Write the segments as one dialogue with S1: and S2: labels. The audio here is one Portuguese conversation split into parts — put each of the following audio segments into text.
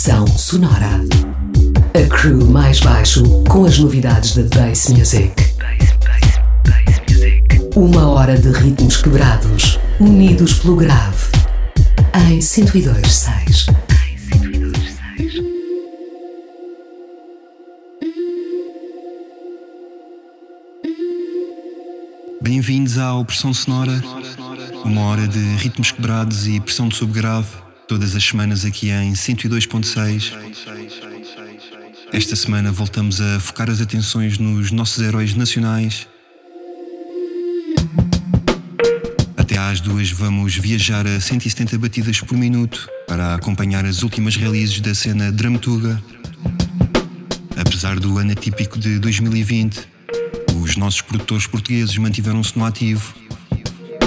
S1: Estação Sonora. A crew mais baixo com as novidades da Bass Music. Uma hora de ritmos quebrados, unidos pelo grave. Em 102.6.
S2: Bem-vindos à Pressão Sonora, uma hora de ritmos quebrados e pressão de subgrave, todas as semanas aqui em 102.6. Esta semana voltamos a focar as atenções nos nossos heróis nacionais. Até às duas vamos viajar a 170 batidas por minuto para acompanhar as últimas releases da cena Dramaturga. Apesar do ano atípico de 2020, os nossos produtores portugueses mantiveram-se no ativo.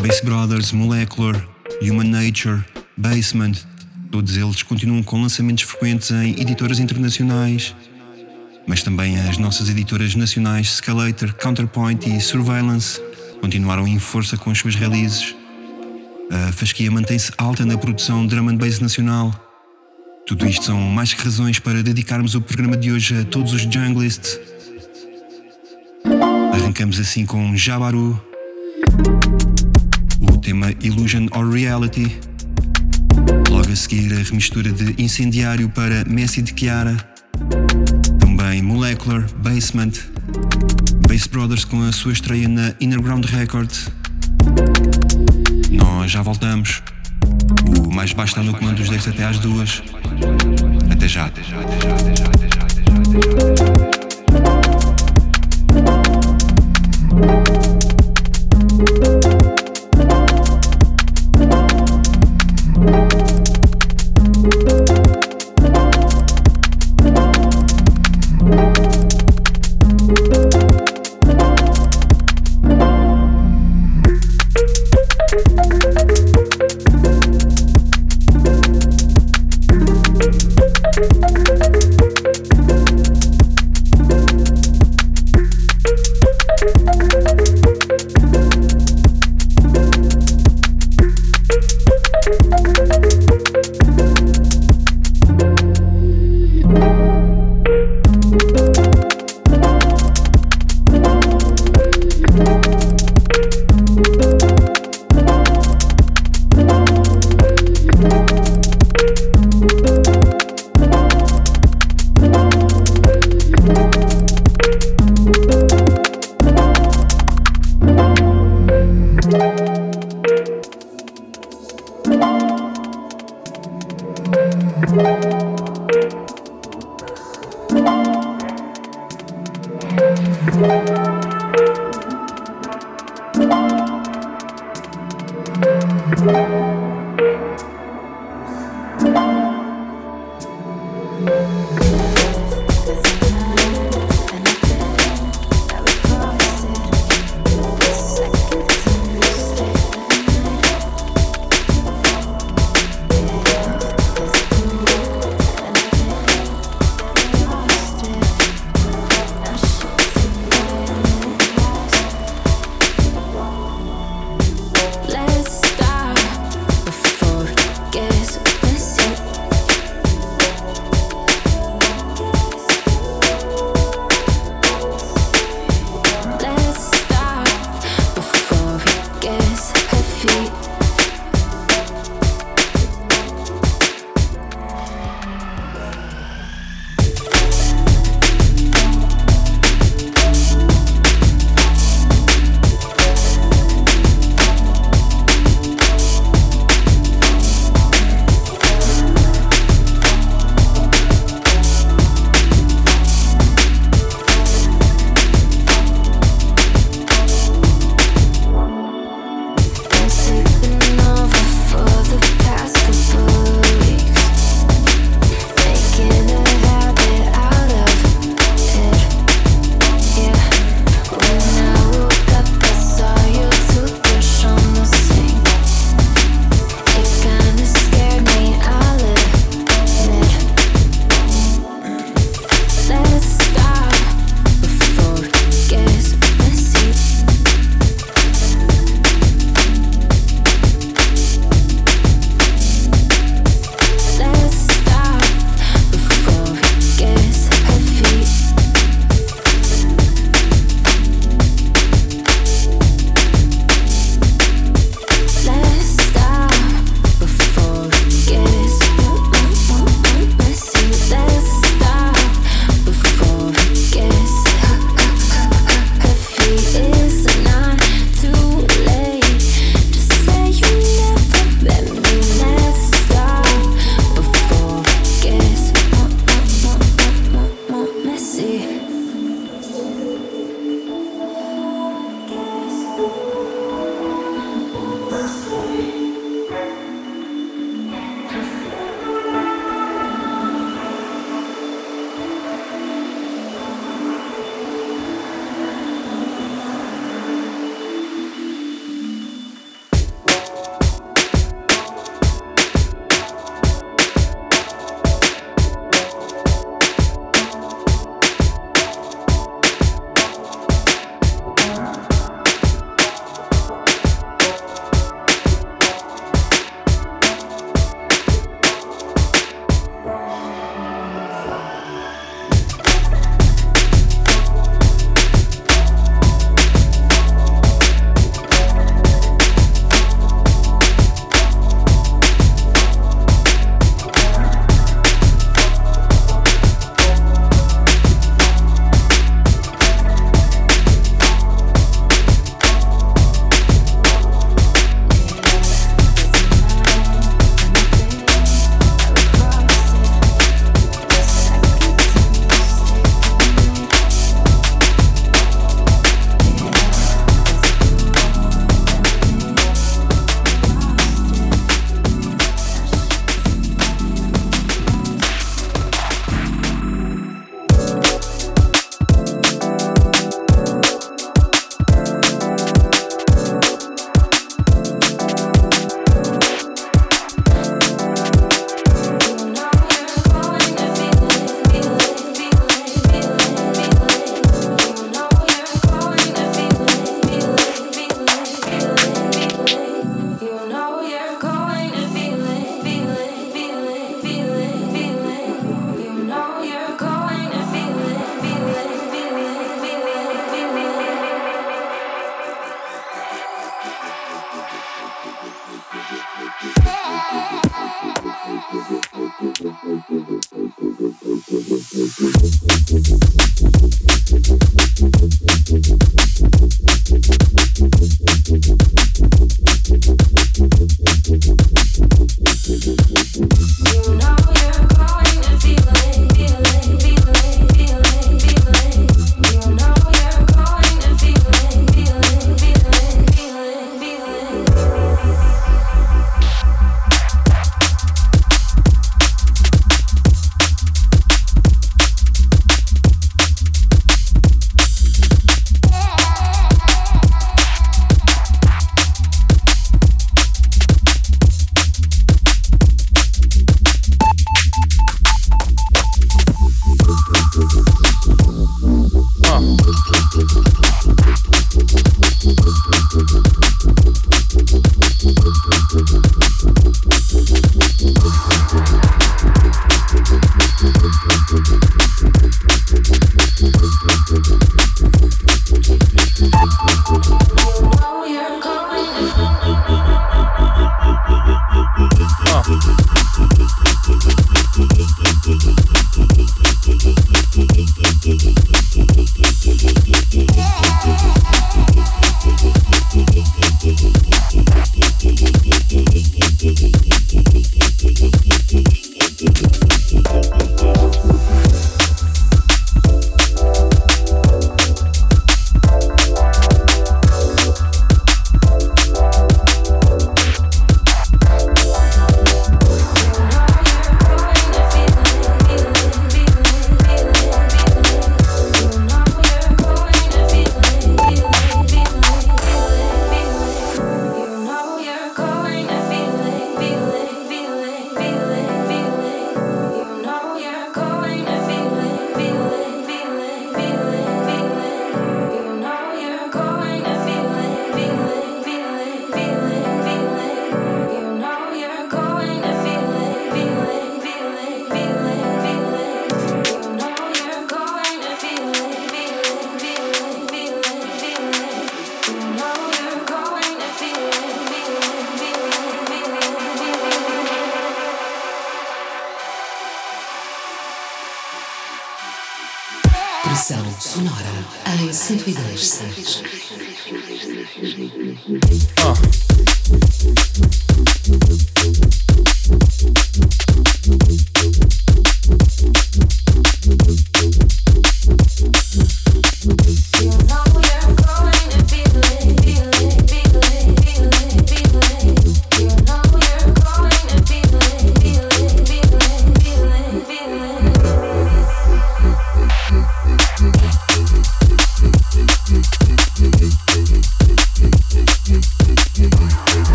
S2: Bass Brothers, Molecular, Human Nature, Basement, todos eles continuam com lançamentos frequentes em editoras internacionais, mas também as nossas editoras nacionais Scalator, Counterpoint e Surveillance continuaram em força com as suas releases. A fasquia mantém-se alta na produção drum and bass nacional. Tudo isto são mais que razões para dedicarmos o programa de hoje a todos os junglists. Arrancamos assim com Jabaru, o tema Illusion or Reality. A seguir a remistura de Incendiário para Messi de Chiara. Também Molecular, Basement, Bass Brothers com a sua estreia na Innerground Records. Nós já voltamos. O mais baixo está no comando dos decks até às duas. Até já. Até já, até já, até já, até já, até já.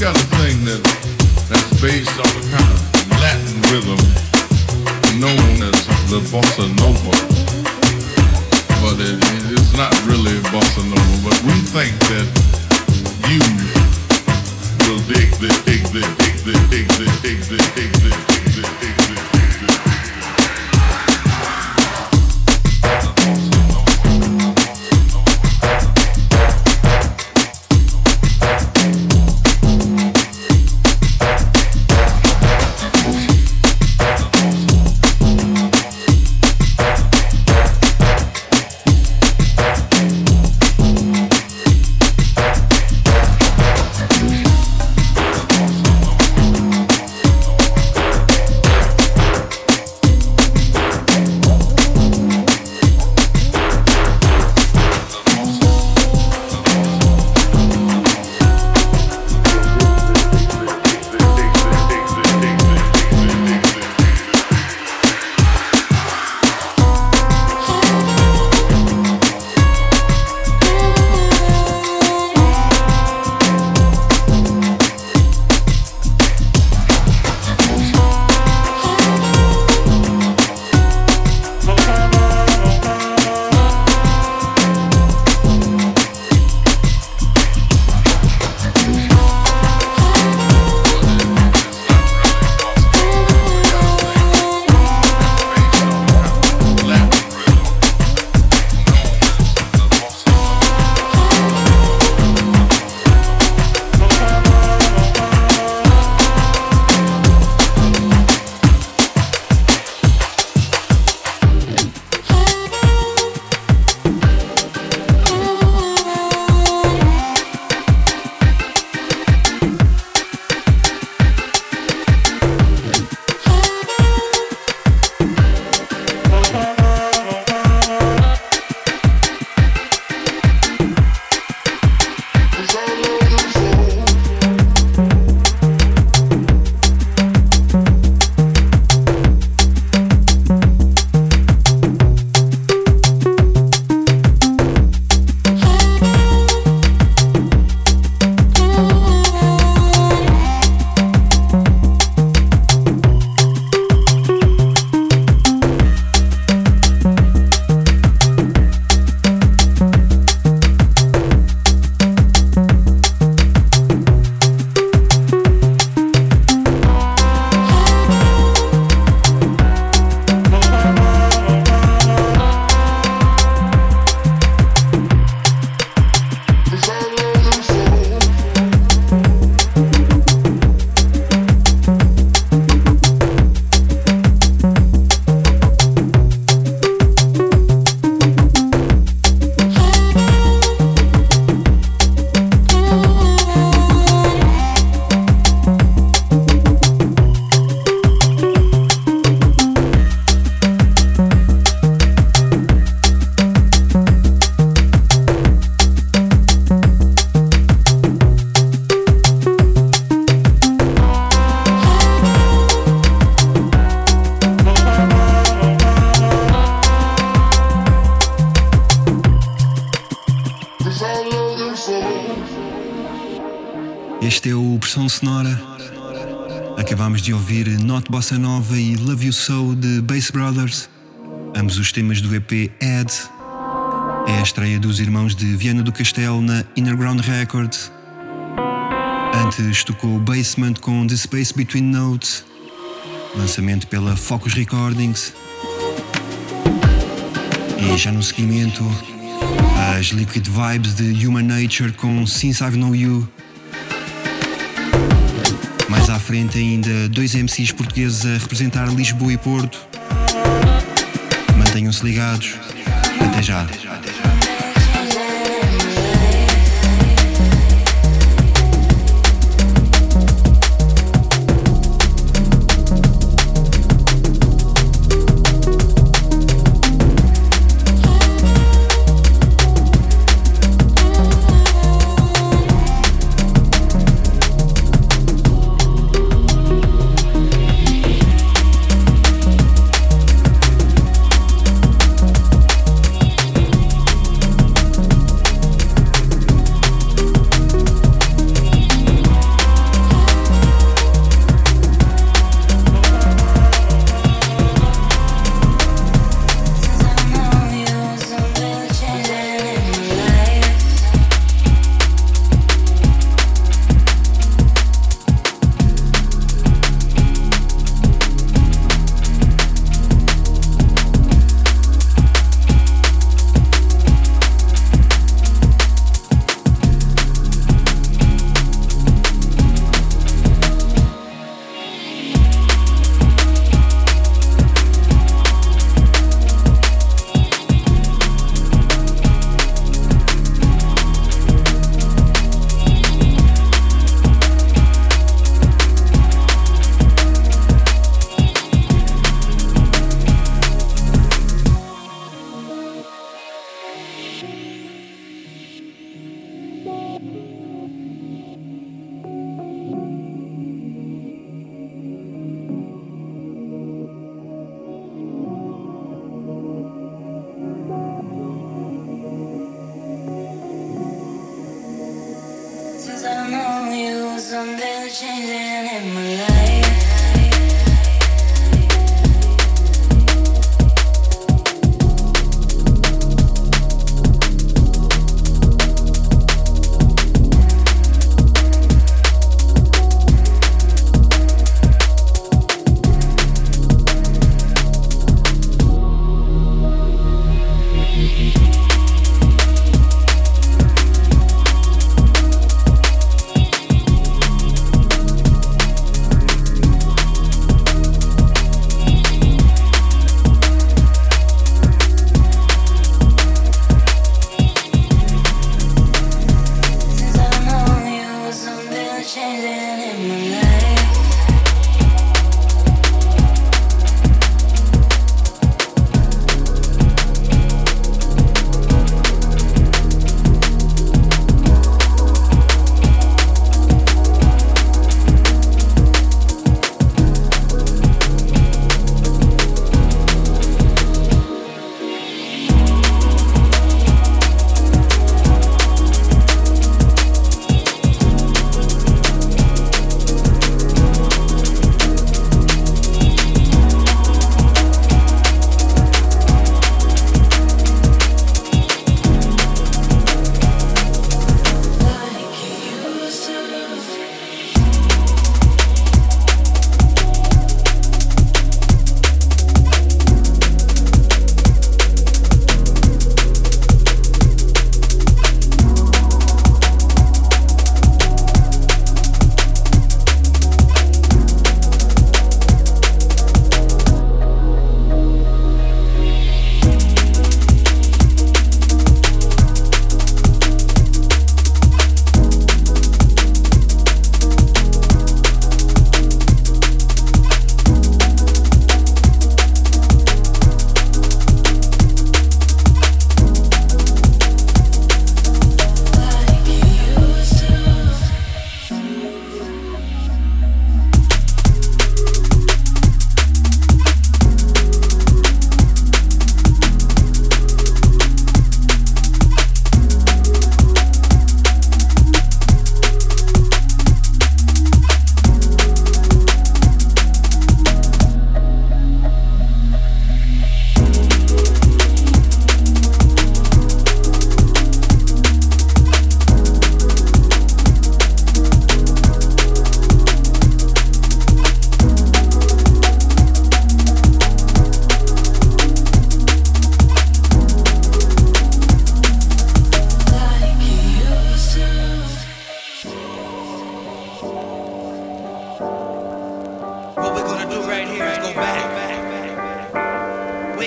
S1: got a thing that's based on a kind of Latin rhythm known as
S3: the bossa. But it's not really bossa but we think that you will dig this, dig this, dig this, dig this, dig this, dig this, dig this, dig this, dig this. Dig this. The
S2: de ouvir Not Bossa Nova e Love You So de Bass Brothers, ambos os temas do EP Ad. É a estreia dos irmãos de Viana do Castelo na Innerground Records. Antes tocou Basement com The Space Between Notes, lançamento pela Focus Recordings. E já no seguimento, as Liquid Vibes de Human Nature com Since I've Known You à frente ainda dois MCs portugueses a representar Lisboa e Porto. Mantenham-se ligados. Até já.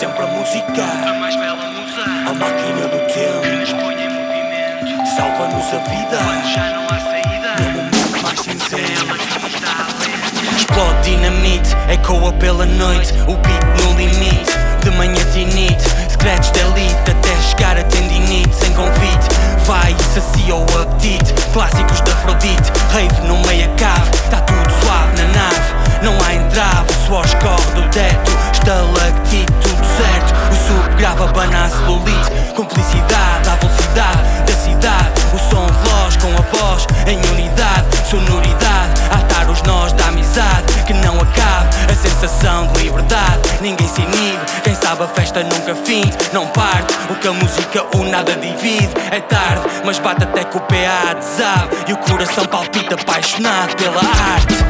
S4: sempre a música A mais bela musa A máquina do tempo. Que nos põe em movimento.
S5: Salva-nos a vida.
S4: Quando já não há saída.
S5: No momento mais sincero.
S4: Explode dinamite Ecoa pela noite. O beat no limite De manhã tinite. Secretos de elite Até chegar a tendinite. Sem convite Vai e sacia o apetite. Clássicos da Afrodite Rave no meia cave. Tá tudo suave na nave não há entrave, suor escorre do teto, estalactite, tudo certo, o sub grava bana a celulite, cumplicidade à velocidade da cidade, o som veloz com a voz em unidade, sonoridade, atar os nós da amizade. Que não acabe, a sensação de liberdade, ninguém se inibe, quem sabe a festa nunca finde, não parte, o que a música o nada divide, é tarde, mas bate até que o PA desabe e o coração palpita apaixonado pela arte.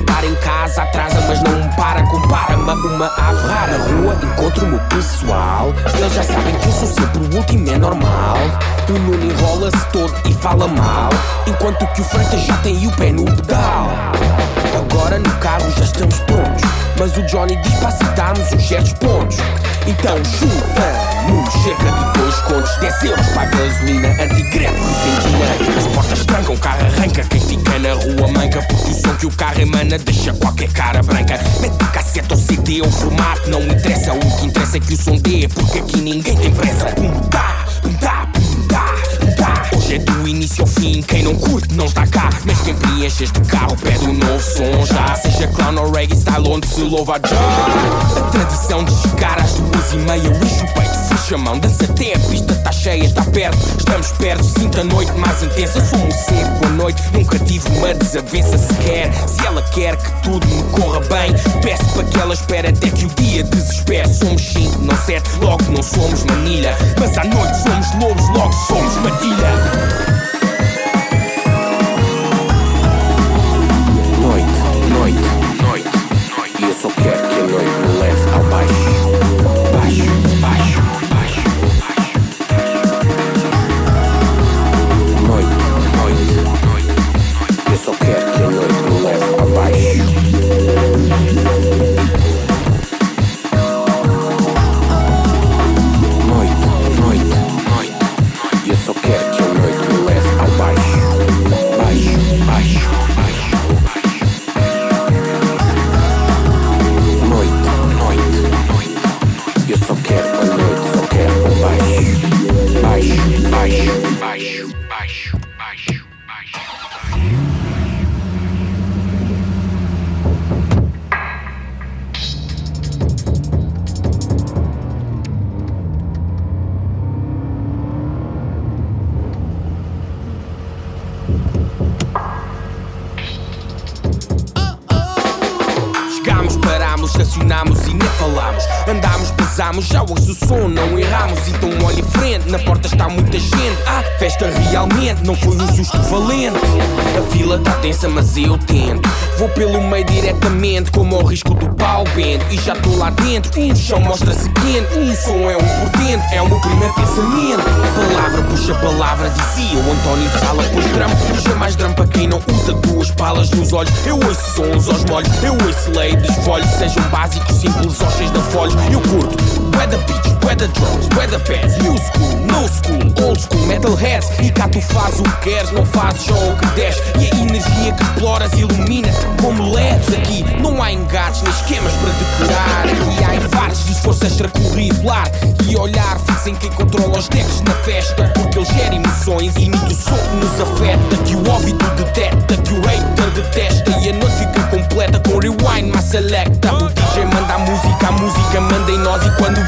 S5: Paro em casa Atrasa mas não para. Compara-me uma ave rara. Na rua encontro o meu pessoal. Eles já sabem que eu sou sempre o último é normal. O Nuno enrola-se todo e fala mal. Enquanto que o Freitas já tem o pé no pedal Agora no carro já estamos prontos. Mas o Johnny diz para aceitarmos uns certos pontos. Então juntamos cerca de dois contos 10 euros para a gasolina Antigreve. Repentina As portas trancam, o carro arranca. Quem fica na rua manca Porque o som que o carro emana deixa qualquer cara branca. Mete cassete ou CD ou formato Não interessa, o que interessa é que o som dê Porque aqui ninguém tem pressa. Pum tá, pum tá, é do início ao fim, quem não curte não está cá. Mas quem preenche este carro pede um novo som já. Seja clown ou reggae style onde se louva já. A tradição de chegar às duas e meia Lixo o peito, dança até a pista Está cheia, está perto, estamos perto Sinta a noite mais intensa, sou um seco à noite Nunca tive uma desavença sequer. Se ela quer que tudo me corra bem Peço para que ela espere até que o dia desespere. Somos cinco, não sete, logo não somos manilha. Mas à noite somos lobos, logo somos matilha. Noite, noite, noite, noite. E eu só quero baixo, baixo, baixo, baixo, estacionámos e nem falámos. Andámos, pesámos, já hoje o som não erramos. Então olha em frente, na porta está muita gente. Ah, festa realmente, não foi um susto valente. A fila tá tensa, mas eu tento. Vou pelo meio diretamente, como ao risco do pau bento. E já tô lá dentro, um chão mostra-se quente. Um som é um por dentro, é o meu primeiro pensamento. Palavra puxa palavra, dizia o António Sala. Pois drama, puxa mais drama para quem não usa duas palas nos olhos. Eu ouço sons aos molhos, eu ouço dos folhos. Sejam básicos, simples cheios de folhos. Eu curto, bué da drums, bué da pads. New school, no school, old school, metalheads. E cá tu fazes o que queres, não fazes só o que deres. E a energia que exploras ilumina como LEDs aqui. Não há engates nem esquemas para decorar. Aqui há infartos de esforço extracurricular. E olhar fixem quem controla os decks na festa. Porque ele gera emoções, imita o som que nos afeta. Que o ouvido detecta, que o hater detesta. E a noite fica completa com rewind, mas selecta. O DJ manda a música, a música manda em nós. E quando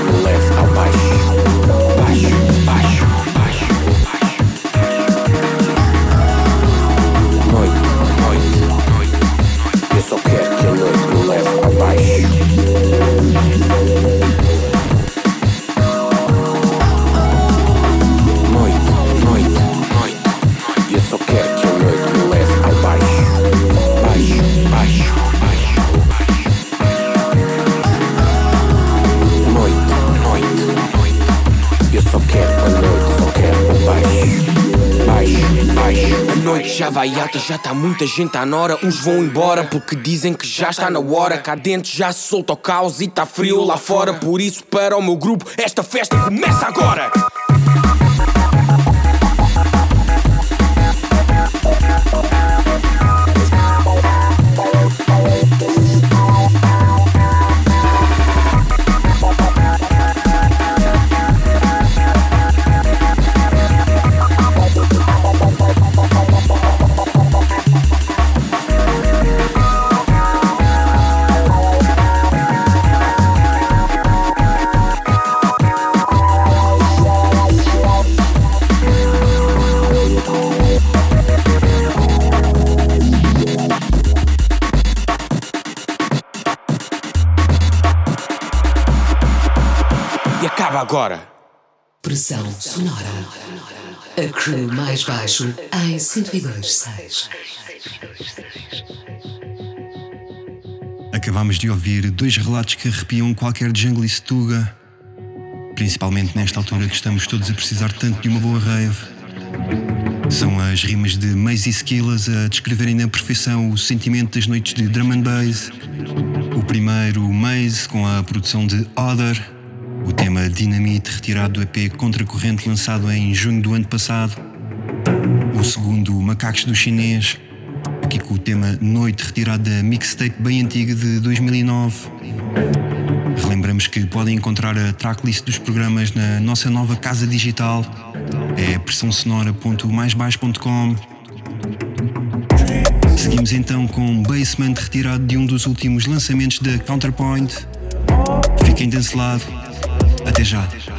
S5: alta, já tá muita gente à nora. Uns vão embora porque dizem que já está na hora. Cá dentro já se solta o caos e tá frio lá fora. Por isso, para o meu grupo, esta festa começa agora. Agora.
S1: Pressão sonora. A crew mais baixo em 102.6.
S2: Acabámos de ouvir dois relatos que arrepiam qualquer jungle tuga, principalmente nesta altura que estamos todos a precisar tanto de uma boa rave. São as rimas de Maze e Skillas a descreverem na perfeição o sentimento das noites de drum and bass. O primeiro, Maze, com a produção de Other, o tema Dynamite, retirado do EP Contracorrente, lançado em junho do ano passado. O segundo, Macacos do Chinês, aqui com o tema Noite, retirado da mixtape bem antiga de 2009. Relembramos que podem encontrar a tracklist dos programas na nossa nova casa digital, é pressãosonora.maisbaixo.com. Seguimos então com Basement, retirado de um dos últimos lançamentos da Counterpoint. Fiquem desse lado. Até já.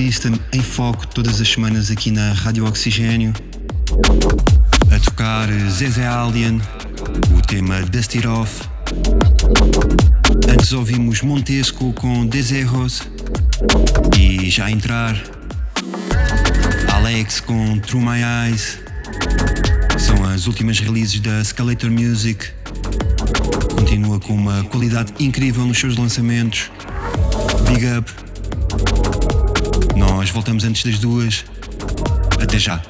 S2: System em foco todas as semanas aqui na Rádio Oxigênio. A tocar Zezé Alien, o tema Dust It Off. Antes ouvimos Montesco com Deserros e já entrar Alex com Through My Eyes. São as últimas releases da Escalator Music. Continua com uma qualidade incrível nos seus lançamentos. Big up. Nós voltamos antes das duas. Até já.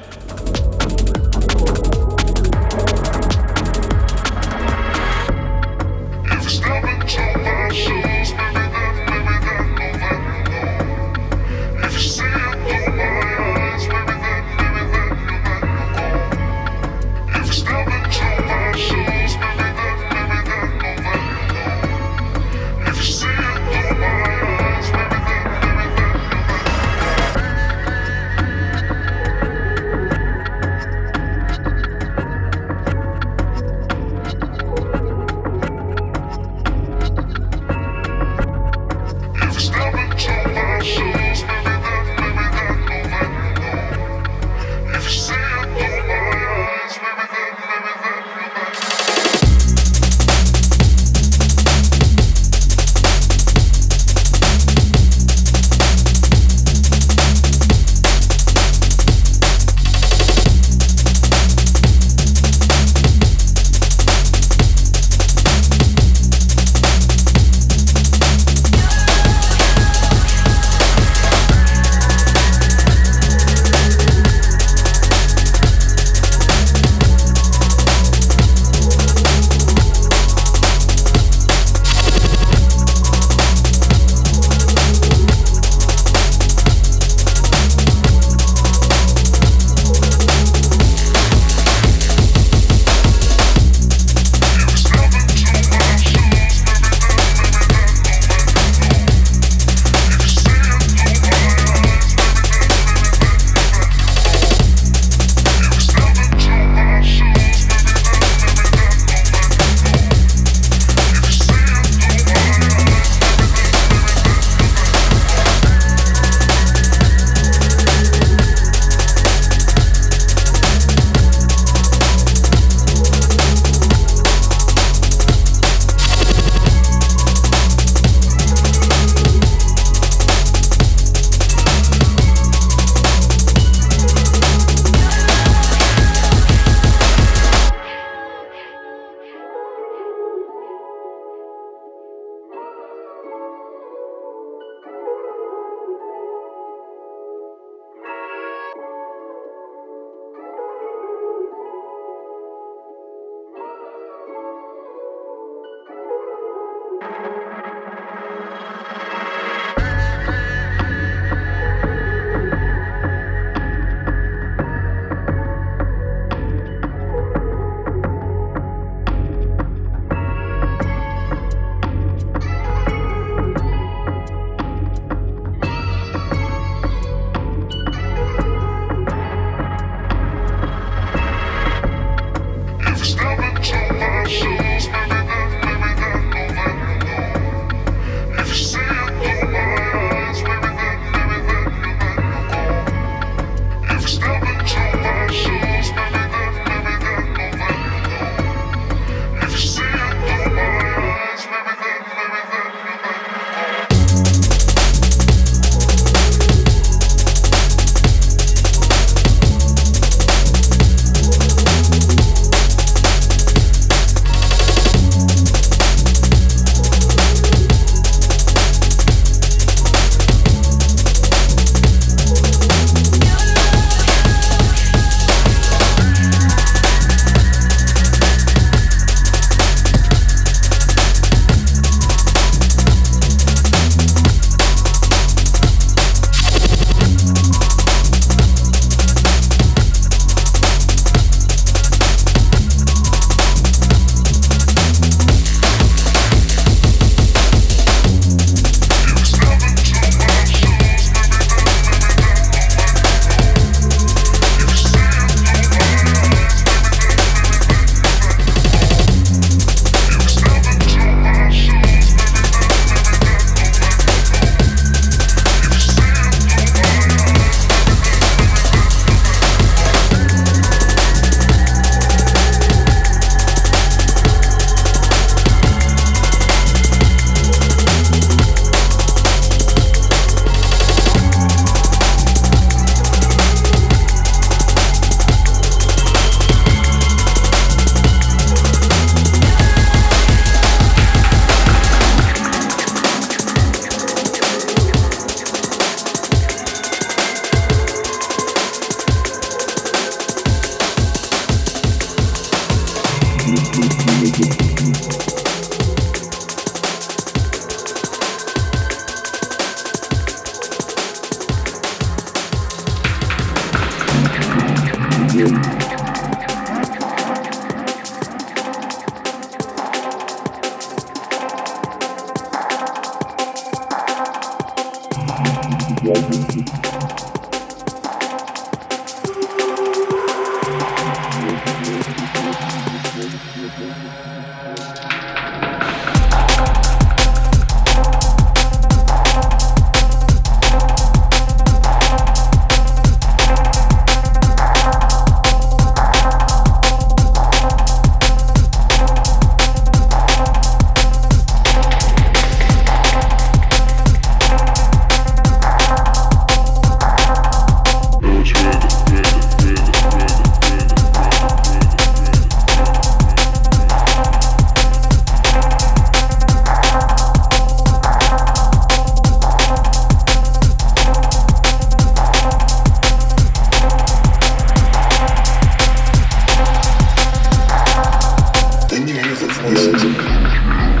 S2: It's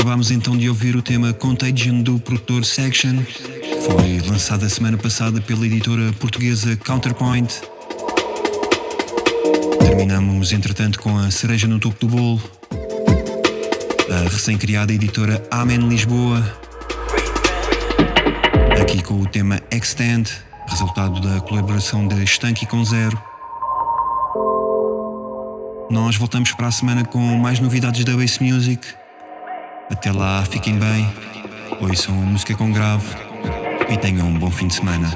S2: Acabámos então de ouvir o tema Contagion do produtor Section. Foi a semana passada pela editora portuguesa Counterpoint. Terminamos, entretanto, com a cereja no topo do bolo a recém-criada editora Amen Lisboa, aqui com o tema Extend, resultado da colaboração de Stanky com Zero. Nós voltamos para a semana com mais novidades da Bass Music. Até lá, fiquem bem, ouçam música com grave e tenham um bom fim de semana.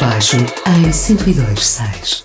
S1: Baixo em 1026.